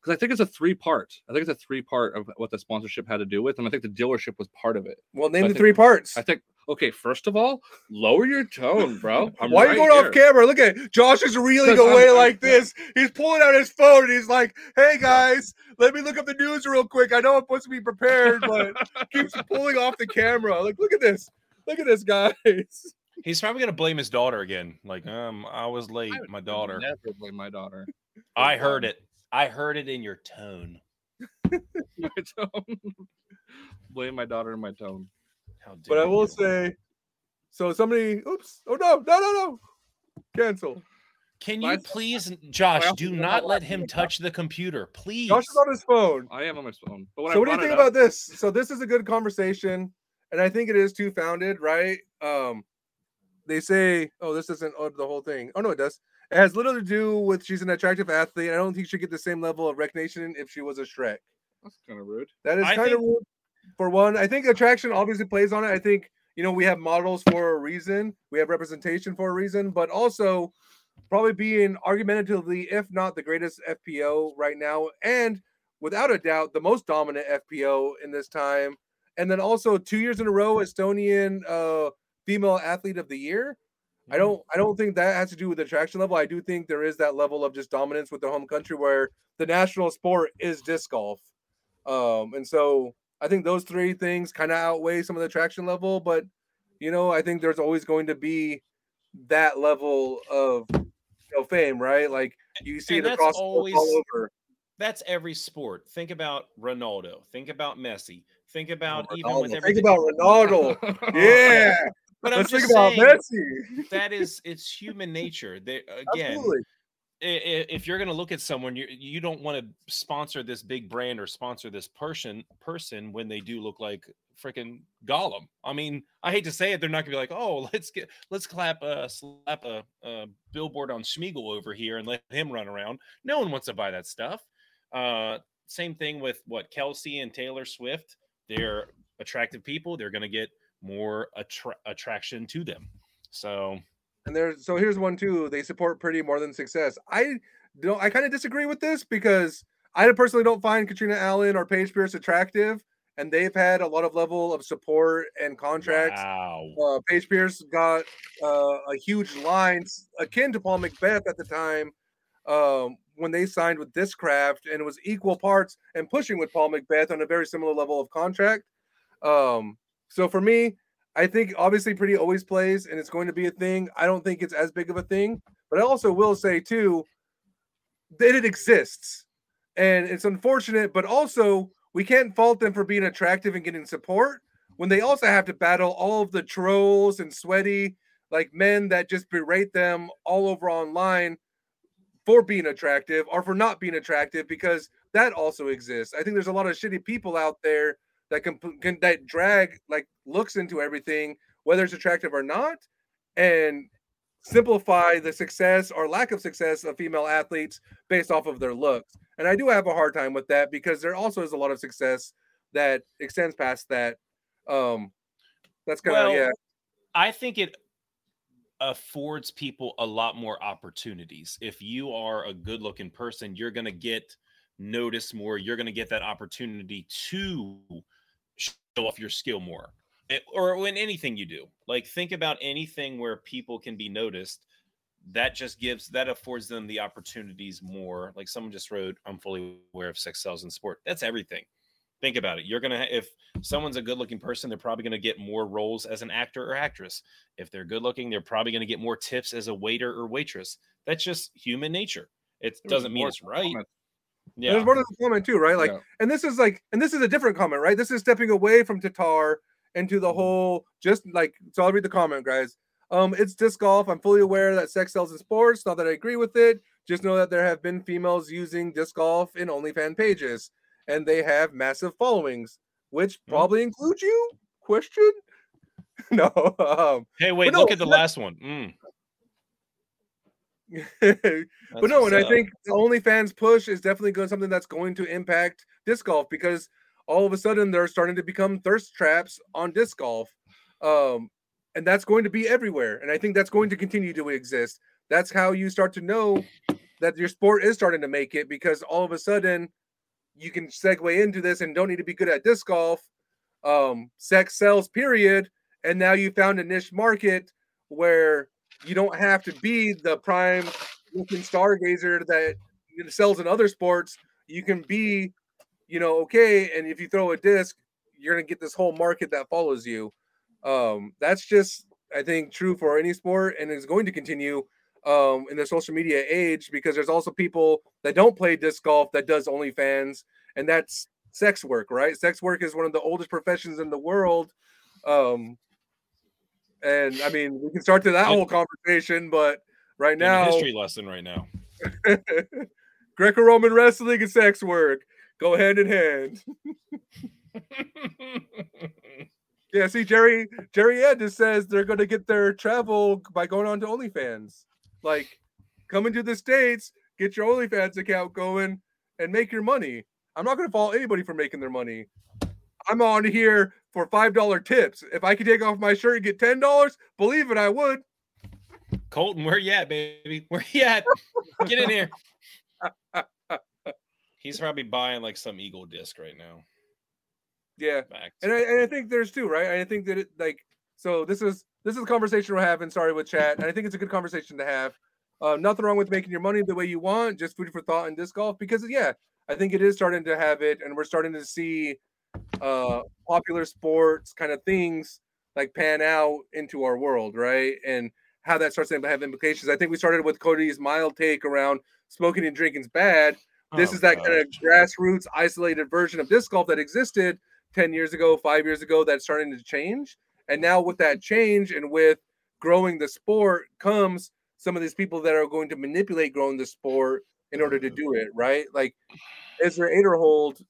Because I think it's a three part. I think it's a three part of what the sponsorship had to do with, and I think the dealership was part of it. Well, name I the think- three parts. I think. Okay, first of all, lower your tone, bro. I'm Why are you going off camera? Look at Josh is reeling 'Cause I'm- away I'm- like this. He's pulling out his phone and he's like, "Hey guys, let me look up the news real quick. I know I'm supposed to be prepared, but keeps pulling off the camera. Like, look at this. Look at this, guys. He's probably gonna blame his daughter again. Like, um, I was late. I My daughter. Never blame my daughter. I heard it. I heard it in your tone. My tone. blame my daughter in my tone. How dare But I will you. say, so somebody, oops, oh no, no, no, no, cancel. Can My- you please, Josh, do don't let him touch the computer, please. Josh is on his phone. I am on my phone. But when So I what do you think it about this? So this is a good conversation, and I think it is too founded, right? Um, they say, oh, this isn't oh, the whole thing. Oh no, it does. It has little to do with she's an attractive athlete. I don't think she'd get the same level of recognition if she was a Shrek. That's kind of rude. That is I kind of rude. For one, I think attraction obviously plays on it. I think you know we have models for a reason. We have representation for a reason, but also probably being argumentatively, if not the greatest FPO right now, and without a doubt the most dominant FPO in this time. And then also two years in a row, Estonian uh, female athlete of the year. I Mm-hmm. don't I don't think that has to do with the attraction level. I do think there is that level of just dominance with the home country where the national sport is disc golf. Um, and so I think those three things kind of outweigh some of the traction level, but you know, I think there's always going to be that level of you know fame, right? Like you see And it across the board all over. that's every sport. Think about Ronaldo. Think about Messi. Think about Oh, even with Ronaldo. everything. Think about Ronaldo. Yeah. but I'm Let's just think about saying Messi. that is it's human nature. They, again, Absolutely. If you're going to look at someone you you don't want to sponsor this big brand or sponsor this person person when they do look like freaking Gollum. I mean, I hate to say it, they're not going to be like, "Oh, let's get let's clap uh slap a, a billboard on Schmiegel over here and let him run around." No one wants to buy that stuff. Uh same thing with what Kelce and Taylor Swift. They're attractive people. They're going to get more attra- attraction to them. So, And there's so here's one too. They support pretty more than success. I don't. I kind of disagree with this because I personally don't find Catrina Allen or Paige Pierce attractive, and they've had a lot of level of support and contracts. wow. Uh, Paige Pierce got uh, a huge line akin to Paul McBeth at the time um, when they signed with Discraft, and it was equal parts and pushing with Paul McBeth on a very similar level of contract. Um, so for me, I think obviously Pretty always plays, and it's going to be a thing. I don't think it's as big of a thing, but I also will say too that it exists, and it's unfortunate, but also we can't fault them for being attractive and getting support when they also have to battle all of the trolls and sweaty like men that just berate them all over online for being attractive or for not being attractive because that also exists. I think there's a lot of shitty people out there that can, can that drag like looks into everything whether it's attractive or not and simplify the success or lack of success of female athletes based off of their looks. And I do have a hard time with that because there also is a lot of success that extends past that. Um that's kind of Well, yeah. I think it affords people a lot more opportunities. If you are a good looking person, you're going to get noticed more. You're going to get that opportunity to show off your skill more. It- or when anything you do. Like think about anything where people can be noticed. That just gives that affords them the opportunities more. Like someone just wrote, I'm fully aware of sex sells in sport. That's everything. Think about it. You're gonna if someone's a good looking person, they're probably gonna get more roles as an actor or actress. If they're good looking, they're probably gonna get more tips as a waiter or waitress. That's just human nature. It There doesn't mean it's right. comments. Yeah. There's more to the comment too, right? Like, Yeah. and this is like, and this is a different comment, right? This is stepping away from Tattar into Mm-hmm. the whole just like. So I'll read the comment, guys. Um, it's disc golf. I'm fully aware that sex sells in sports. Not that I agree with it. Just know that there have been females using disc golf in OnlyFans pages, and they have massive followings, which Mhm. probably include you? Question? no. Um, Hey, wait, no, look at the that- last one. Mm, but no, and I think the OnlyFans push is definitely going something that's going to impact disc golf because all of a sudden they're starting to become thirst traps on disc golf, um, and that's going to be everywhere. And I think that's going to continue to exist. That's how you start to know that your sport is starting to make it because all of a sudden you can segue into this and don't need to be good at disc golf. Um, sex sells, period. And now you found a niche market where you don't have to be the prime looking stargazer that sells in other sports. You can be, you know, okay. And if you throw a disc, you're gonna get this whole market that follows you. Um, that's just, I think, true for any sport, and is going to continue um, in the social media age because there's also people that don't play disc golf that does OnlyFans, and that's sex work, right? Sex work is one of the oldest professions in the world. Um, and I mean, we can start to that whole conversation, but right now, history lesson right now. Greco-Roman wrestling and sex work go hand in hand. Yeah, see, Jerry Jerry Ed just says they're going to get their travel by going on to OnlyFans. Like, come into the states, get your OnlyFans account going, and make your money. I'm not going to fault anybody for making their money. I'm on here for five dollar tips. If I could take off my shirt and get ten dollars, believe it, I would. Colton, where you at, baby? Where you at? Get in here. He's probably buying like some Eagle disc right now. Yeah, and I, and I think there's two, right? I think that it like so. This is this is a conversation we're having. Sorry with chat, and I think it's a good conversation to have. Uh, nothing wrong with making your money the way you want, just food for thought in disc golf. Because yeah, I think it is starting to have it, and we're starting to see uh popular sports kind of things like pan out into our world, right? And how that starts to have implications. I think we started with Cody's mild take around smoking and drinking's bad, This Oh, is that kind of grassroots, isolated version of disc golf that existed 10 years ago, five years ago, that's starting to change. And now, with that change and with growing the sport, comes some of these people that are going to manipulate growing the sport in order to do it, right? Like Ezra Aderhold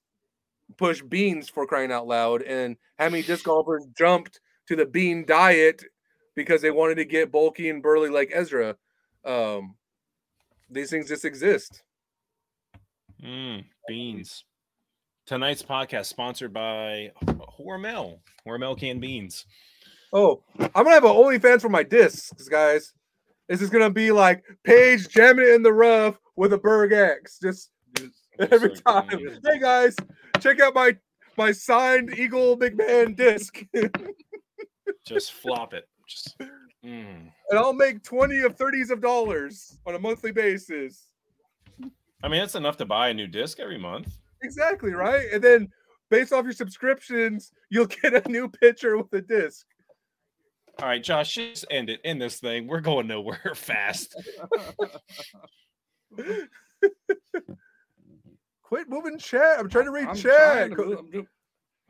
pushed beans for crying out loud, and how many disc golfers jumped to the bean diet because they wanted to get bulky and burly like Ezra? Um, these things just exist. Mm, beans. Tonight's podcast sponsored by Hormel. Hormel canned beans. Oh, I'm gonna have an OnlyFans for my discs, guys. This is gonna be like Paige jamming it in the rough with a Berg X, just every So time. Hey guys, check out my my signed Eagle McMahon disc, Just flop it. Just mm. I'll make twenty of thirties of dollars on a monthly basis. I mean, that's enough to buy a new disc every month. Exactly right, and then based off your subscriptions, you'll get a new picture with a disc. All right, Josh, just end it. End this thing. We're going nowhere fast. Quit moving chat. I'm trying to read I'm chat. to move-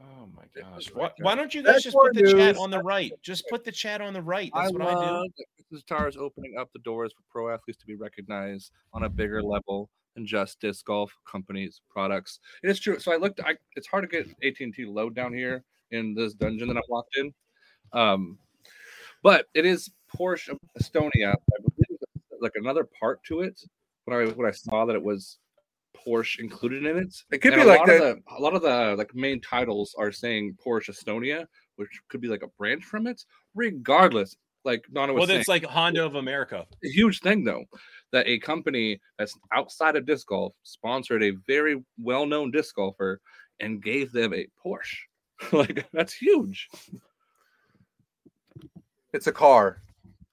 Oh my gosh. Why, why don't you guys That's just put more the chat on the right? Just put the chat on the right. I That's what I do. love that Kristin Tattar is opening up the doors for pro athletes to be recognized on a bigger level than just disc golf companies products. It is true. So I looked. I, it's hard to get AT and T load down here in this dungeon that I'm locked in. Um, but it is Porsche Estonia. I believe like another part to it. When I when I saw that it was Porsche included in it, It could and be a like lot that. Of the, a lot of the like main titles are saying Porsche Estonia, which could be like a branch from it. Regardless, like Donna was Well, saying, it's like Honda of America. a huge thing though that a company that's outside of disc golf sponsored a very well-known disc golfer and gave them a Porsche. like that's huge. It's a car.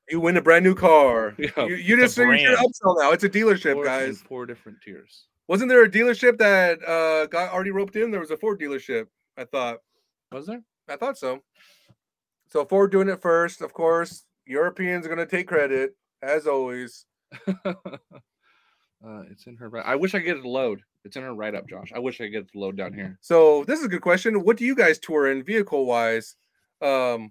You win a brand new car. Yeah, you you just a you should brand. upsell now. It's a dealership, Four, guys. four different tiers. Wasn't there a dealership that uh got already roped in? There was a Ford dealership. I thought. Was there? I thought so. So Ford doing it first, of course. Europeans are gonna take credit as always. uh, it's in her right. I wish I could get it to load. It's in her write up, Josh. I wish I could get it to load down here. So this is a good question. What do you guys tour in vehicle wise? Um,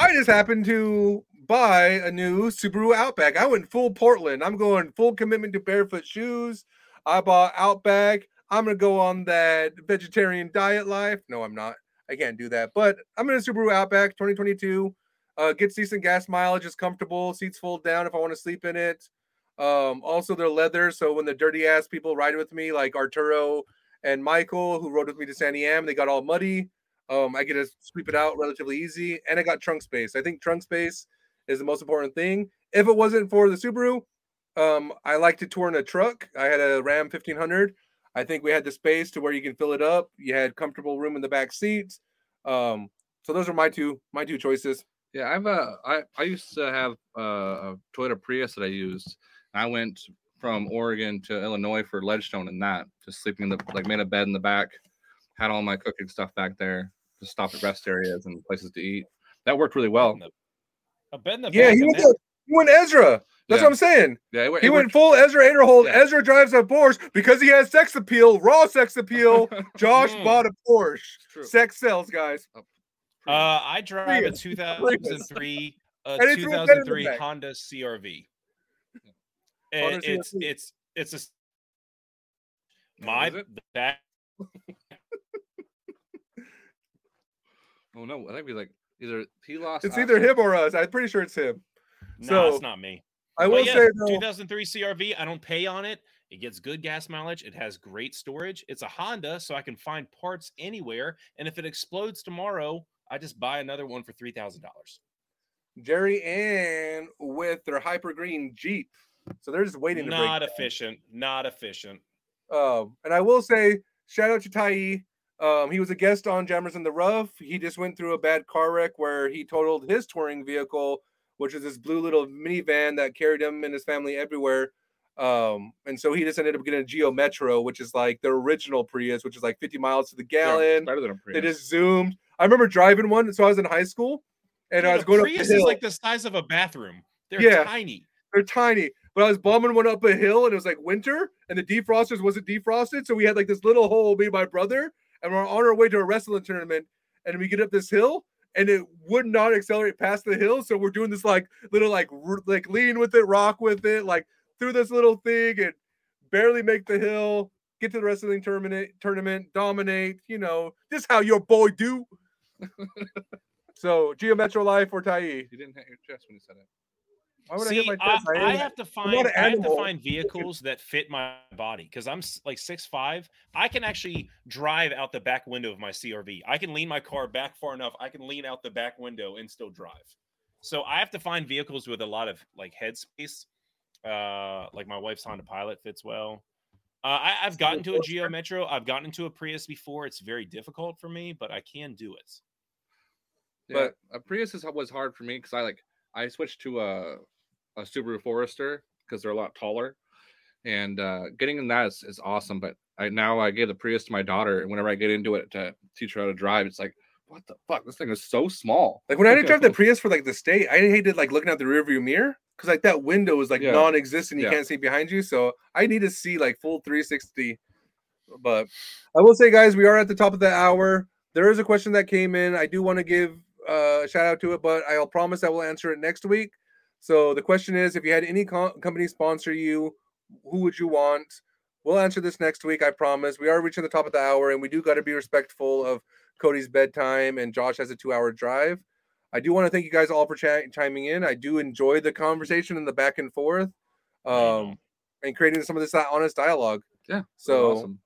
I just happened to buy a new Subaru Outback. I went full Portland. I'm going full commitment to barefoot shoes. I bought Outback. I'm gonna go on that vegetarian diet life. No, I'm not. I can't do that. But I'm in a Subaru Outback 2022. Uh, gets decent gas mileage. Is comfortable. Seats fold down if I want to sleep in it. Um, also they're leather, so when the dirty ass people ride with me, like Arturo and Michael, who rode with me to San Am, they got all muddy. Um, I get to sweep it out relatively easy, and I got trunk space. I think trunk space is the most important thing. If it wasn't for the Subaru, um, I like to tour in a truck. I had a Ram 1500. I think we had the space to where you can fill it up. You had comfortable room in the back seats. Um, so those are my two my two choices. Yeah, I've uh, I I used to have uh, a Toyota Prius that I used. I went from Oregon to Illinois for Ledgestone and that, just sleeping in the like made a bed in the back, had all my cooking stuff back there, just stop at rest areas and places to eat. That worked really well. A bed in the Yeah, back he of went, to, he went Ezra. That's Yeah. what I'm saying. Yeah, it, wo- He went worked- full Ezra Aderhold. Yeah. Ezra drives a Porsche because he has sex appeal, raw sex appeal. Josh Mm. bought a Porsche. Sex sells, guys. Uh, I drive a 2003, a And it's way better than 2003. Honda CRV. Honda it's CRV. it's it's a s- Oh, my is it? back. Oh no, I think we like either he lost. It's us either him or us. I'm pretty sure it's him. No, So, it's not me. I will yeah, say though, 2003 CRV. I don't pay on it. It gets good gas mileage. It has great storage. It's a Honda, so I can find parts anywhere. And if it explodes tomorrow, I just buy another one for three thousand dollars. Jerry Ann with their hyper green Jeep. So they're just waiting to break Not down. efficient. Not efficient. Um, and I will say, shout out to Tai. Um, he was a guest on Jammers in the Rough. He just went through a bad car wreck where he totaled his touring vehicle, which is this blue little minivan that carried him and his family everywhere. Um, and so he just ended up getting a Geo Metro, which is like the original Prius, which is like 50 miles to the gallon. better than a Prius. They just zoomed. I remember driving one, so I was in high school, and I was going Prius is like the size of a bathroom. They're Yeah. tiny. They're tiny, but I was bombing one up a hill and it was like winter and the defrosters wasn't defrosted. So we had like this little hole, me and my brother, and we're on our way to a wrestling tournament. And we get up this hill and it would not accelerate past the hill. So we're doing this like little like r- like lean with it, rock with it, like through this little thing and barely make the hill, get to the wrestling tournament, tournament, dominate, you know, just how your boy do. so Geo Metro Life or Tai. You didn't hit your chest when you said it. Why would I See, hit my I, chest? I I am- have to find I have to find vehicles that fit my body because I'm like six five. I can actually drive out the back window of my CRV. I can lean my car back far enough. I can lean out the back window and still drive. So I have to find vehicles with a lot of like headspace. Uh, like my wife's Honda Pilot fits well. Uh, I, I've gotten to a Geo Metro. I've gotten into a Prius before. It's very difficult for me, but I can do it. Yeah, a Prius is, was hard for me because I like I switched to a a Subaru Forester because they're a lot taller, and uh, getting in that is, is awesome. But I now I gave the Prius to my daughter, and whenever I get into it to teach her how to drive, it's like, what the fuck? This thing is so small. Like when I did drive the Prius for like the state, I hated like looking out the rearview mirror because like that window is like Yeah. non-existent. You Yeah. can't see behind you, so I need to see like full 360. But I will say, guys, we are at the top of the hour. There is a question that came in. I do want to give uh, a shout out to it, but I'll promise I will answer it next week. So the question is, if you had any co- company sponsor you, who would you want? We'll answer this next week. I promise. We are reaching the top of the hour, and we do got to be respectful of Cody's bedtime, and Josh has a two-hour drive. I do want to thank you guys all for chi- chiming in. I do enjoy the conversation and the back and forth, um, and creating some of this honest dialogue. Yeah, So awesome.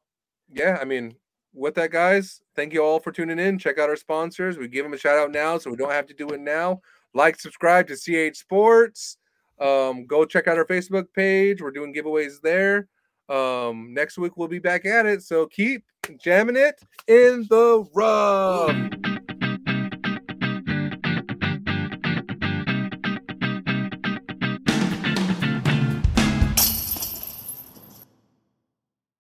yeah, I mean, with that, guys, thank you all for tuning in. Check out our sponsors. We give them a shout out now, so we don't have to do it now. Like, subscribe to CH Sports. Um, go check out our Facebook page. We're doing giveaways there. Um, next week we'll be back at it. So keep jamming it in the rough.